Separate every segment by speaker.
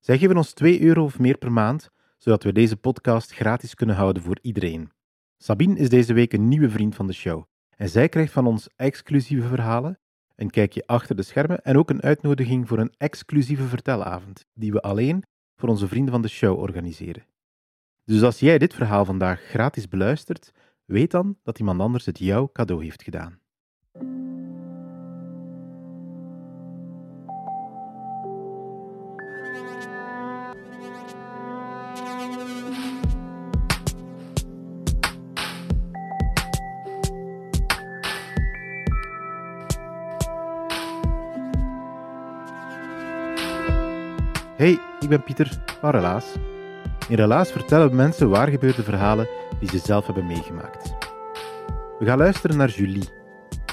Speaker 1: Zij geven ons 2 euro of meer per maand, zodat we deze podcast gratis kunnen houden voor iedereen. Sabine is deze week een nieuwe vriend van de show en zij krijgt van ons exclusieve verhalen, een kijkje achter de schermen en ook een uitnodiging voor een exclusieve vertelavond, die we alleen voor onze vrienden van de show organiseren. Dus als jij dit verhaal vandaag gratis beluistert, weet dan dat iemand anders het jou cadeau heeft gedaan. Ik ben Pieter van Relaas. In Relaas vertellen mensen waar gebeurde verhalen die ze zelf hebben meegemaakt. We gaan luisteren naar Julie.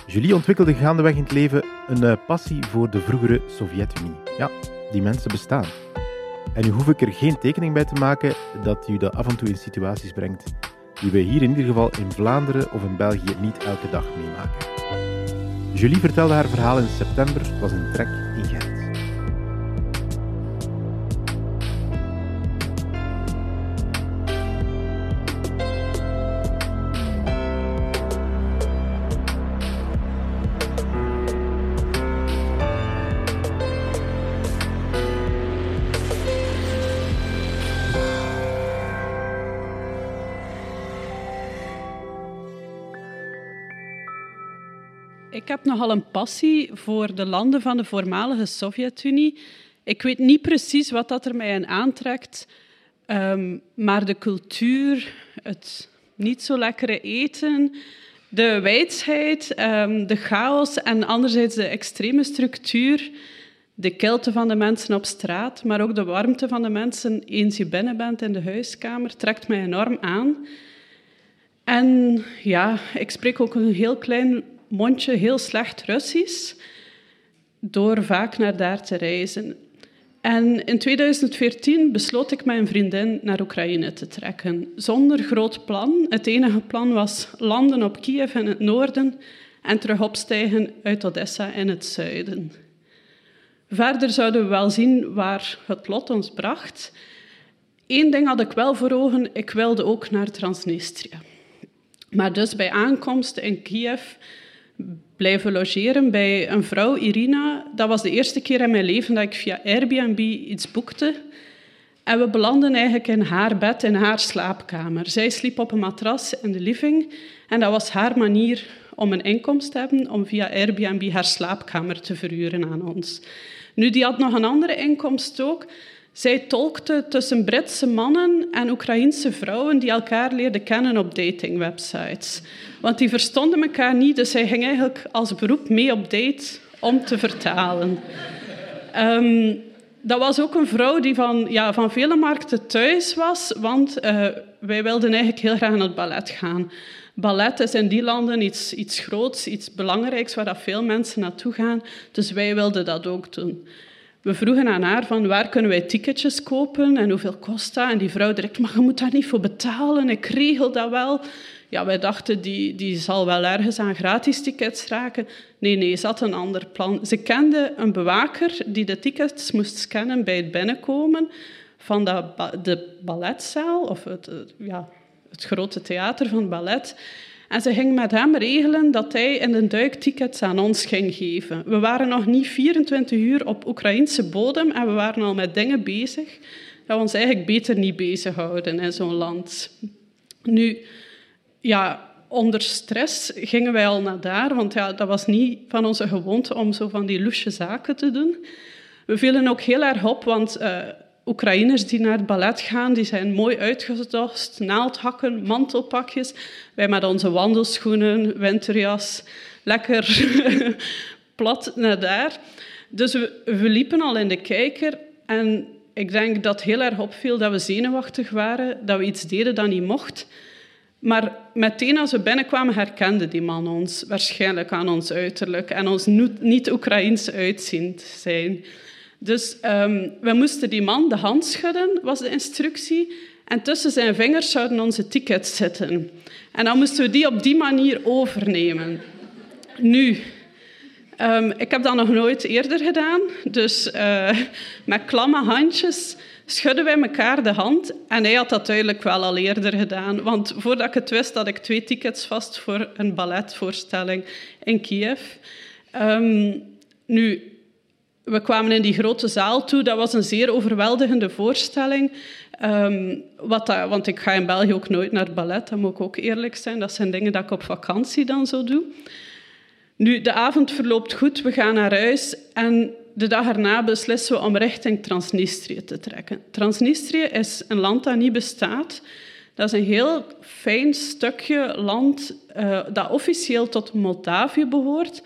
Speaker 1: Julie ontwikkelde gaandeweg in het leven een eh, passie voor de vroegere Sovjet-Unie. Ja, die mensen bestaan. En nu hoef ik er geen tekening bij te maken dat u dat af en toe in situaties brengt die we hier in ieder geval in Vlaanderen of in België niet elke dag meemaken. Julie vertelde haar verhaal in september, het was een trek
Speaker 2: nogal een passie voor de landen van de voormalige Sovjet-Unie. Ik weet niet precies wat dat er mij aan aantrekt, um, maar de cultuur, het niet zo lekkere eten, de wijsheid, um, de chaos en anderzijds de extreme structuur, de kilte van de mensen op straat, maar ook de warmte van de mensen eens je binnen bent in de huiskamer, trekt mij enorm aan. En ja, ik spreek ook een heel klein mondje heel slecht Russisch, door vaak naar daar te reizen. En in 2014 besloot ik mijn vriendin naar Oekraïne te trekken, zonder groot plan. Het enige plan was landen op Kiev in het noorden en terug opstijgen uit Odessa in het zuiden. Verder zouden we wel zien waar het lot ons bracht. Eén ding had ik wel voor ogen, ik wilde ook naar Transnistrië. Maar dus bij aankomst in Kiev blijven logeren bij een vrouw, Irina. Dat was de eerste keer in mijn leven dat ik via Airbnb iets boekte. En we belanden eigenlijk in haar bed, in haar slaapkamer. Zij sliep op een matras in de living. En dat was haar manier om een inkomst te hebben, om via Airbnb haar slaapkamer te verhuren aan ons. Nu, die had nog een andere inkomst ook. Zij tolkte tussen Britse mannen en Oekraïense vrouwen die elkaar leerden kennen op datingwebsites. Want die verstonden elkaar niet, dus zij ging eigenlijk als beroep mee op date om te vertalen. Um, dat was ook een vrouw die van, ja, van vele markten thuis was, want uh, wij wilden eigenlijk heel graag naar het ballet gaan. Ballet is in die landen iets, iets groots, iets belangrijks waar dat veel mensen naartoe gaan. Dus wij wilden dat ook doen. We vroegen aan haar van waar kunnen wij ticketjes kopen en hoeveel kost dat? En die vrouw direct, maar je moet daar niet voor betalen, ik regel dat wel. Ja, wij dachten, die, die zal wel ergens aan gratis tickets raken. Nee, nee, ze had een ander plan. Ze kende een bewaker die de tickets moest scannen bij het binnenkomen van de, de balletzaal, of het, ja, het grote theater van ballet. En ze ging met hem regelen dat hij in de duik tickets aan ons ging geven. We waren nog niet 24 uur op Oekraïnse bodem en we waren al met dingen bezig dat we ons eigenlijk beter niet bezighouden in zo'n land. Nu, ja, onder stress gingen wij al naar daar, want ja, dat was niet van onze gewoonte om zo van die loesje zaken te doen. We vielen ook heel erg op, want uh, Oekraïners die naar het ballet gaan, die zijn mooi uitgedost, naaldhakken, mantelpakjes. Wij met onze wandelschoenen, winterjas, lekker plat naar daar. Dus we, we liepen al in de kijker en ik denk dat heel erg opviel dat we zenuwachtig waren, dat we iets deden dat niet mocht. Maar meteen als we binnenkwamen herkende die man ons, waarschijnlijk aan ons uiterlijk en ons niet Oekraïens uitzien zijn. Dus um, we moesten die man de hand schudden, was de instructie. En tussen zijn vingers zouden onze tickets zitten. En dan moesten we die op die manier overnemen. Nu, um, ik heb dat nog nooit eerder gedaan. Dus uh, met klamme handjes schudden wij elkaar de hand. En hij had dat duidelijk wel al eerder gedaan. Want voordat ik het wist, had ik twee tickets vast voor een balletvoorstelling in Kiev. Um, nu, we kwamen in die grote zaal toe. Dat was een zeer overweldigende voorstelling. Um, wat dat, want ik ga in België ook nooit naar ballet, dat moet ik ook eerlijk zijn. Dat zijn dingen dat ik op vakantie dan zo doe. Nu, de avond verloopt goed, we gaan naar huis en de dag erna beslissen we om richting Transnistrië te trekken. Transnistrië is een land dat niet bestaat. Dat is een heel fijn stukje land uh, dat officieel tot Moldavië behoort,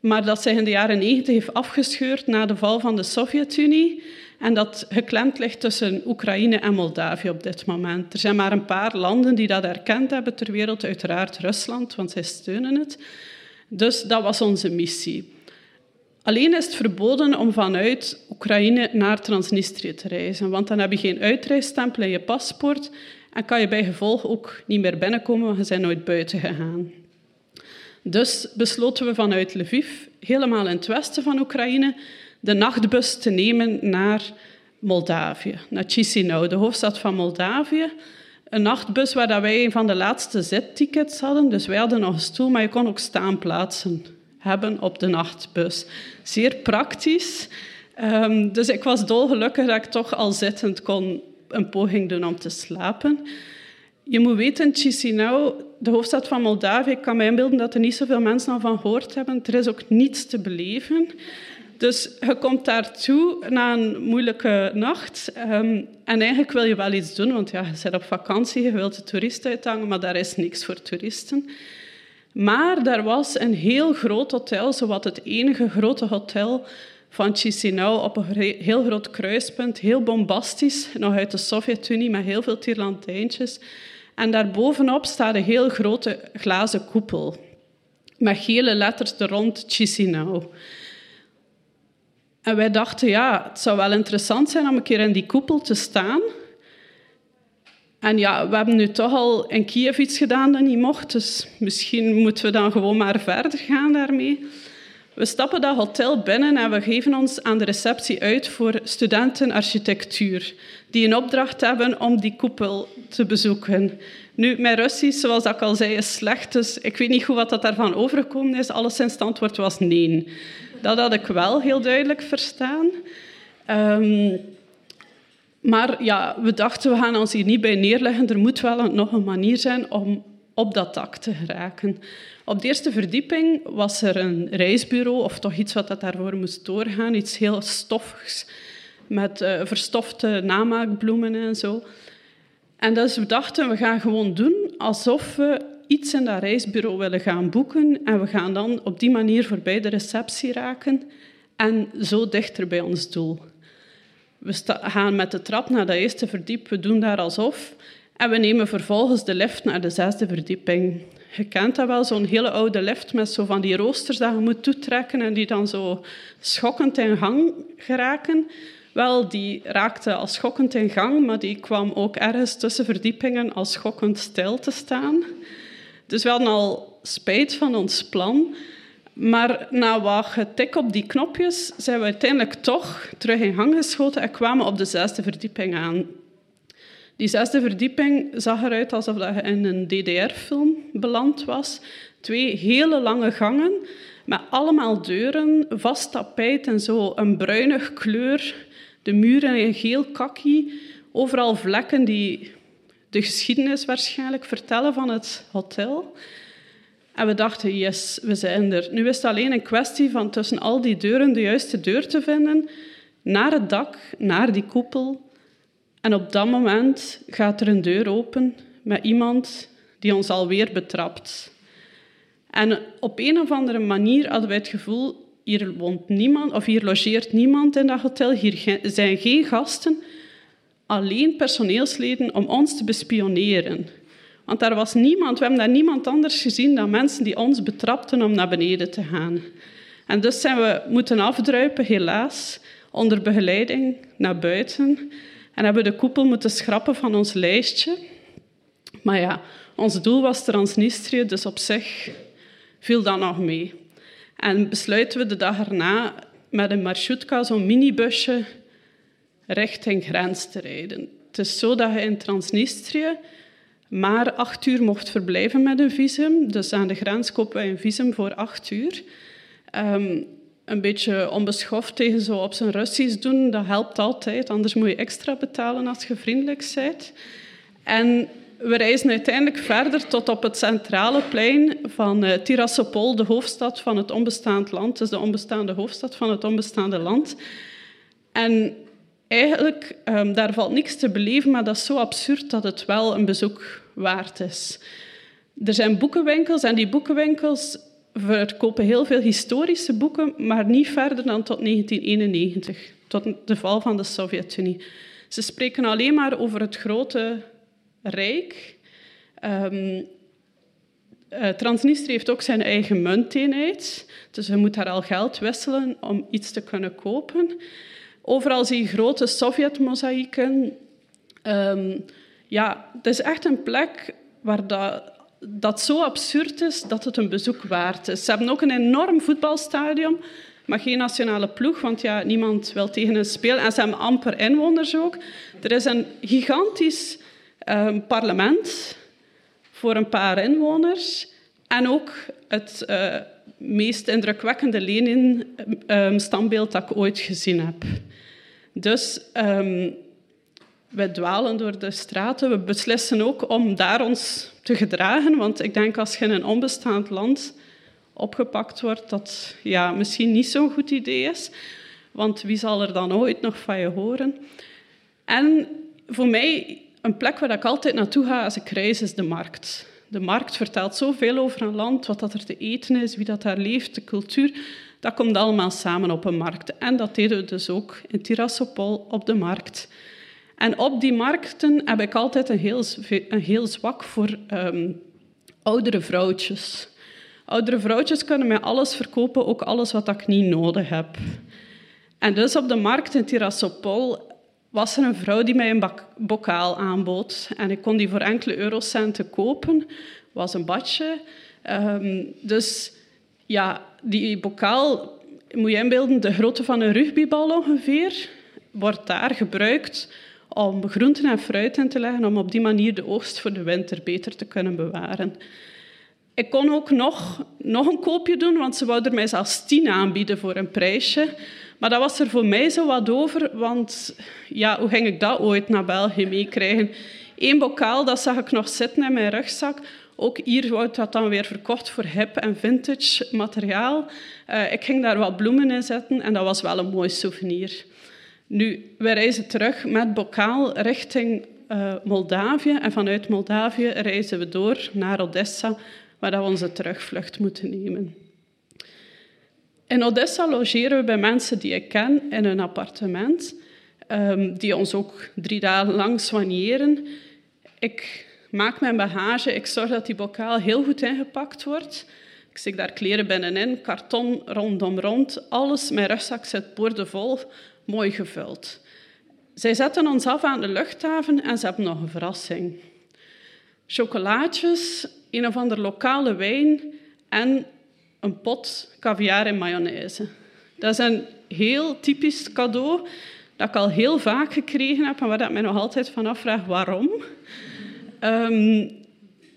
Speaker 2: maar dat zich in de jaren 90 heeft afgescheurd na de val van de Sovjet-Unie en dat geklemd ligt tussen Oekraïne en Moldavië op dit moment. Er zijn maar een paar landen die dat erkend hebben ter wereld, uiteraard Rusland, want zij steunen het. Dus dat was onze missie. Alleen is het verboden om vanuit Oekraïne naar Transnistrië te reizen, want dan heb je geen uitreisstempel in je paspoort en kan je bij gevolg ook niet meer binnenkomen, want je bent nooit buiten gegaan. Dus besloten we vanuit Lviv, helemaal in het westen van Oekraïne, de nachtbus te nemen naar Moldavië, naar Chisinau, de hoofdstad van Moldavië. Een nachtbus waar wij een van de laatste zittickets hadden. Dus wij hadden nog een stoel, maar je kon ook staanplaatsen hebben op de nachtbus. Zeer praktisch. Um, dus ik was dolgelukkig dat ik toch al zittend kon een poging doen om te slapen. Je moet weten, Chisinau, de hoofdstad van Moldavië, ik kan me inbeelden dat er niet zoveel mensen al van gehoord hebben. Er is ook niets te beleven. Dus je komt daartoe na een moeilijke nacht. Um, en eigenlijk wil je wel iets doen, want ja, je bent op vakantie, je wilt de toeristen uithangen, maar daar is niks voor toeristen. Maar daar was een heel groot hotel, zowat het enige grote hotel van Chisinau op een heel groot kruispunt, heel bombastisch, nog uit de Sovjet-Unie met heel veel tierlantijntjes. En daarbovenop staat een heel grote glazen koepel met gele letters er rond Chisinau. En wij dachten, ja, het zou wel interessant zijn om een keer in die koepel te staan. En ja, we hebben nu toch al in Kiev iets gedaan dat niet mocht, dus misschien moeten we dan gewoon maar verder gaan daarmee. We stappen dat hotel binnen en we geven ons aan de receptie uit voor studenten architectuur, die een opdracht hebben om die koepel te bezoeken. Nu, mijn Russisch, zoals ik al zei, is slecht, dus ik weet niet goed wat dat daarvan overgekomen is. Alleszins het antwoord was nee. Dat had ik wel heel duidelijk verstaan. Um, maar ja, we dachten, we gaan ons hier niet bij neerleggen. Er moet wel nog een manier zijn om op dat dak te geraken. Op de eerste verdieping was er een reisbureau, of toch iets wat dat daarvoor moest doorgaan. Iets heel stoffigs, met uh, verstofte namaakbloemen en zo. En dus we dachten, we gaan gewoon doen alsof we iets in dat reisbureau willen gaan boeken. En we gaan dan op die manier voorbij de receptie raken en zo dichter bij ons doel. We gaan met de trap naar de eerste verdiep, we doen daar alsof. En we nemen vervolgens de lift naar de zesde verdieping. Je kent dat wel, zo'n hele oude lift met zo van die roosters dat je moet toetrekken en die dan zo schokkend in gang geraken. Wel, die raakte al schokkend in gang, maar die kwam ook ergens tussen verdiepingen al schokkend stil te staan. Dus we hadden al spijt van ons plan. Maar na wat getik op die knopjes zijn we uiteindelijk toch terug in gang geschoten en kwamen op de zesde verdieping aan. Die zesde verdieping zag eruit alsof je in een DDR-film beland was. Twee hele lange gangen met allemaal deuren, vast tapijt en zo een bruinig kleur. De muren in geel kakkie. Overal vlekken die de geschiedenis waarschijnlijk vertellen van het hotel. En we dachten, yes, we zijn er. Nu is het alleen een kwestie van tussen al die deuren de juiste deur te vinden naar het dak, naar die koepel. En op dat moment gaat er een deur open met iemand die ons alweer betrapt. En op een of andere manier hadden wij het gevoel, hier woont niemand, of hier logeert niemand in dat hotel, hier zijn geen gasten, alleen personeelsleden om ons te bespioneren. Want daar was niemand, we hebben daar niemand anders gezien dan mensen die ons betrapten om naar beneden te gaan. En dus zijn we moeten afdruipen, helaas, onder begeleiding naar buiten. En hebben de koepel moeten schrappen van ons lijstje. Maar ja, ons doel was Transnistrië, dus op zich viel dat nog mee. En besluiten we de dag erna met een marsjutka, zo'n minibusje, richting grens te rijden. Het is zo dat je in Transnistrië maar acht uur mocht verblijven met een visum. Dus aan de grens kopen wij een visum voor acht uur. Um, een beetje onbeschoft tegen zo op zijn Russisch doen, dat helpt altijd. Anders moet je extra betalen als je vriendelijk bent. En we reizen uiteindelijk verder tot op het centrale plein van uh, Tirassopol, de hoofdstad van het onbestaand land. Dus de onbestaande hoofdstad van het onbestaande land. En eigenlijk, um, daar valt niks te beleven, maar dat is zo absurd dat het wel een bezoek waard is. Er zijn boekenwinkels en die boekenwinkels verkopen heel veel historische boeken, maar niet verder dan tot 1991, tot de val van de Sovjet-Unie. Ze spreken alleen maar over het grote rijk. Um, Transnistrië heeft ook zijn eigen munteenheid, dus je moet daar al geld wisselen om iets te kunnen kopen. Overal zie je grote Sovjet-mozaïeken. Um, ja, het is echt een plek waar dat, dat zo absurd is dat het een bezoek waard is. Ze hebben ook een enorm voetbalstadion, maar geen nationale ploeg, want ja, niemand wil tegen hen spelen. En ze hebben amper inwoners ook. Er is een gigantisch um, parlement voor een paar inwoners. En ook het uh, meest indrukwekkende Lenin-standbeeld dat ik ooit gezien heb. Dus um, we dwalen door de straten. We beslissen ook om daar ons gedragen. Want ik denk als je in een onbestaand land opgepakt wordt, dat ja, misschien niet zo'n goed idee is. Want wie zal er dan ooit nog van je horen? En voor mij, een plek waar ik altijd naartoe ga als ik reis, is de markt. De markt vertelt zoveel over een land, wat dat er te eten is, wie dat daar leeft, de cultuur. Dat komt allemaal samen op een markt. En dat deden we dus ook in Tirassopol op de markt. En op die markten heb ik altijd een heel, een heel zwak voor um, oudere vrouwtjes. Oudere vrouwtjes kunnen mij alles verkopen, ook alles wat ik niet nodig heb. En dus op de markt in Tirassopol was er een vrouw die mij een bokaal aanbood. En ik kon die voor enkele eurocenten kopen. was een badje. Um, dus ja, die bokaal, moet je inbeelden, de grootte van een rugbybal ongeveer, wordt daar gebruikt om groenten en fruit in te leggen, om op die manier de oogst voor de winter beter te kunnen bewaren. Ik kon ook nog, nog een koopje doen, want ze wouden mij zelfs tien aanbieden voor een prijsje. Maar dat was er voor mij zo wat over, want ja, hoe ging ik dat ooit naar België meekrijgen? Eén bokaal, dat zag ik nog zitten in mijn rugzak. Ook hier wordt dat dan weer verkocht voor hip en vintage materiaal. Uh, ik ging daar wat bloemen in zetten en dat was wel een mooi souvenir. Nu, wij reizen terug met bokaal richting uh, Moldavië. En vanuit Moldavië reizen we door naar Odessa, waar we onze terugvlucht moeten nemen. In Odessa logeren we bij mensen die ik ken in een appartement, um, die ons ook drie dagen lang soigneren. Ik maak mijn bagage, ik zorg dat die bokaal heel goed ingepakt wordt. Ik zet daar kleren binnenin, karton rondom rond, alles. Mijn rugzak zit boordevol mooi gevuld. Zij zetten ons af aan de luchthaven en ze hebben nog een verrassing. Chocolaatjes, een of ander lokale wijn en een pot caviar en mayonaise. Dat is een heel typisch cadeau dat ik al heel vaak gekregen heb en waar ik mij nog altijd van afvraag waarom. Um,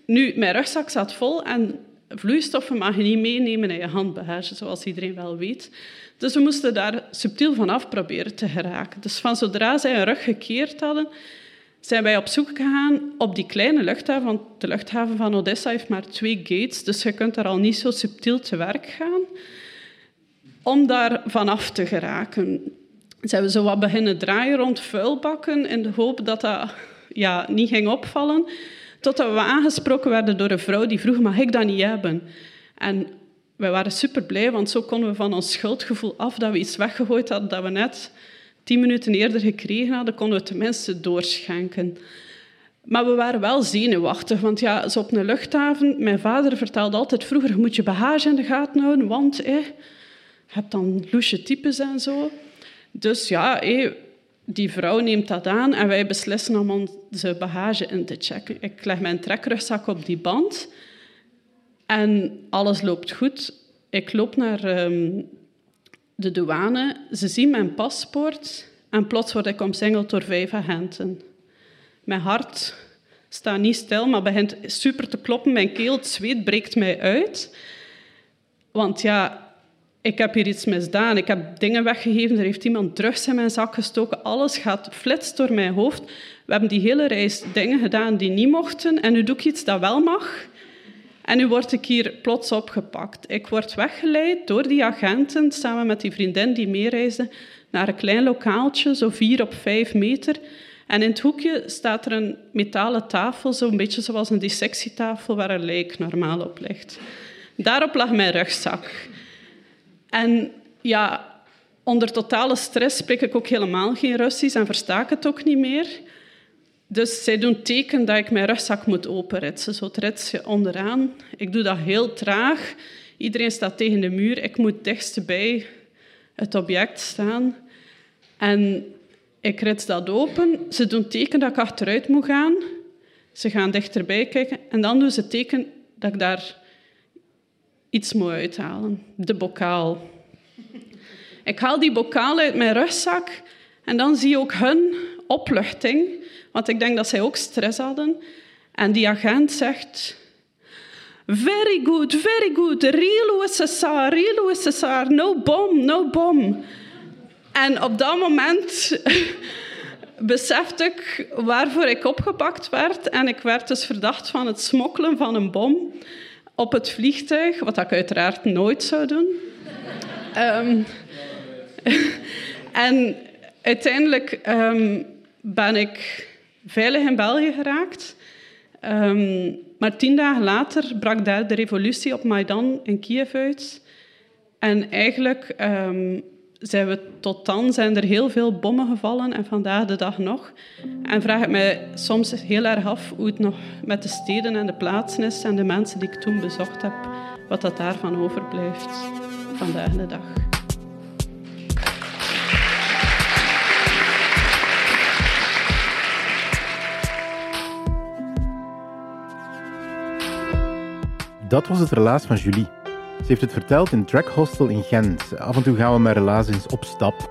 Speaker 2: nu, mijn rugzak zat vol en vloeistoffen mag je niet meenemen in je handbagage, zoals iedereen wel weet. Dus we moesten daar subtiel vanaf proberen te geraken. Dus van zodra zij een rug gekeerd hadden, zijn wij op zoek gegaan op die kleine luchthaven. Want de luchthaven van Odessa heeft maar twee gates, dus je kunt daar al niet zo subtiel te werk gaan. Om daar vanaf te geraken. zijn we zo wat beginnen draaien rond vuilbakken in de hoop dat dat ja, niet ging opvallen. Totdat we aangesproken werden door een vrouw die vroeg, mag ik dat niet hebben? En wij waren super blij, want zo konden we van ons schuldgevoel af dat we iets weggegooid hadden dat we net tien minuten eerder gekregen hadden, konden we tenminste doorschenken. Maar we waren wel zenuwachtig, want ja, zo op een luchthaven, mijn vader vertelde altijd vroeger, moet je bagage in de gaten houden, want eh, je hebt dan loesje types en zo. Dus ja, die vrouw neemt dat aan en wij beslissen om onze bagage in te checken. Ik leg mijn trekrugzak op die band en alles loopt goed. Ik loop naar ehm, de douane, ze zien mijn paspoort en plots word ik omsingeld door vijf agenten. Mijn hart staat niet stil, maar begint super te kloppen. Mijn keel, het zweet breekt mij uit. Want ja, ik heb hier iets misdaan. Ik heb dingen weggegeven. Er heeft iemand drugs in mijn zak gestoken. Alles gaat flits door mijn hoofd. We hebben die hele reis dingen gedaan die niet mochten. En nu doe ik iets dat wel mag. En nu word ik hier plots opgepakt. Ik word weggeleid door die agenten, samen met die vriendin die meereisde, naar een klein lokaaltje, zo vier op vijf meter. En in het hoekje staat er een metalen tafel, zo'n beetje zoals een dissectietafel waar een lijk normaal op ligt. Daarop lag mijn rugzak. En ja, onder totale stress spreek ik ook helemaal geen Russisch en versta ik het ook niet meer. Dus zij doen teken dat ik mijn rugzak moet openritsen. Zo rits je onderaan. Ik doe dat heel traag. Iedereen staat tegen de muur. Ik moet dichtst bij het object staan. En ik rits dat open. Ze doen teken dat ik achteruit moet gaan. Ze gaan dichterbij kijken. En dan doen ze teken dat ik daar iets moet uithalen. De bokaal. Ik haal die bokaal uit mijn rugzak. En dan zie je ook hun opluchting. Want ik denk dat zij ook stress hadden. En die agent zegt... Very good, very good. Real USSR, real USSR. No bomb, no bomb. En op dat moment besefte ik waarvoor ik opgepakt werd. En ik werd dus verdacht van het smokkelen van een bom op het vliegtuig, wat ik uiteraard nooit zou doen. um, en uiteindelijk um, ben ik veilig in België geraakt. Um, maar tien dagen later brak daar de revolutie op Maidan in Kiev uit. En eigenlijk zijn we tot dan zijn er heel veel bommen gevallen en vandaag de dag nog. En vraag ik mij soms heel erg af hoe het nog met de steden en de plaatsen is en de mensen die ik toen bezocht heb, wat dat daarvan overblijft vandaag de dag.
Speaker 1: Dat was het relaas van Julie. Ze heeft het verteld in Track Hostel in Gent. Af en toe gaan we met relaas eens op stap.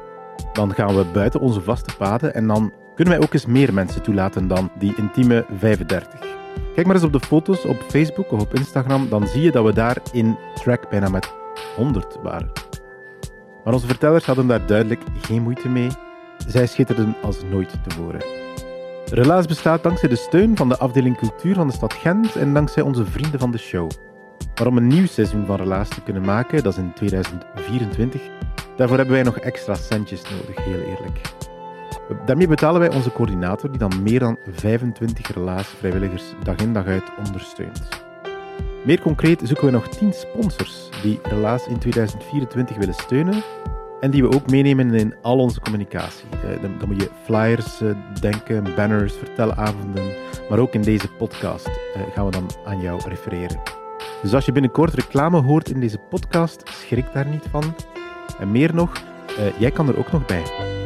Speaker 1: Dan gaan we buiten onze vaste paden en dan kunnen wij ook eens meer mensen toelaten dan die intieme 35. Kijk maar eens op de foto's op Facebook of op Instagram, dan zie je dat we daar in track bijna met 100 waren. Maar onze vertellers hadden daar duidelijk geen moeite mee. Zij schitterden als nooit tevoren. Relaas bestaat dankzij de steun van de afdeling cultuur van de stad Gent en dankzij onze vrienden van de show. Maar om een nieuw seizoen van Relaas te kunnen maken, dat is in 2024, daarvoor hebben wij nog extra centjes nodig, heel eerlijk. Daarmee betalen wij onze coördinator, die dan meer dan 25 Relaas-vrijwilligers dag in dag uit ondersteunt. Meer concreet zoeken we nog 10 sponsors die Relaas in 2024 willen steunen en die we ook meenemen in al onze communicatie. Eh, dan moet je flyers eh, denken, banners, vertelavonden, maar ook in deze podcast eh, gaan we dan aan jou refereren. Dus als je binnenkort reclame hoort in deze podcast, schrik daar niet van. En meer nog, jij kan er ook nog bij.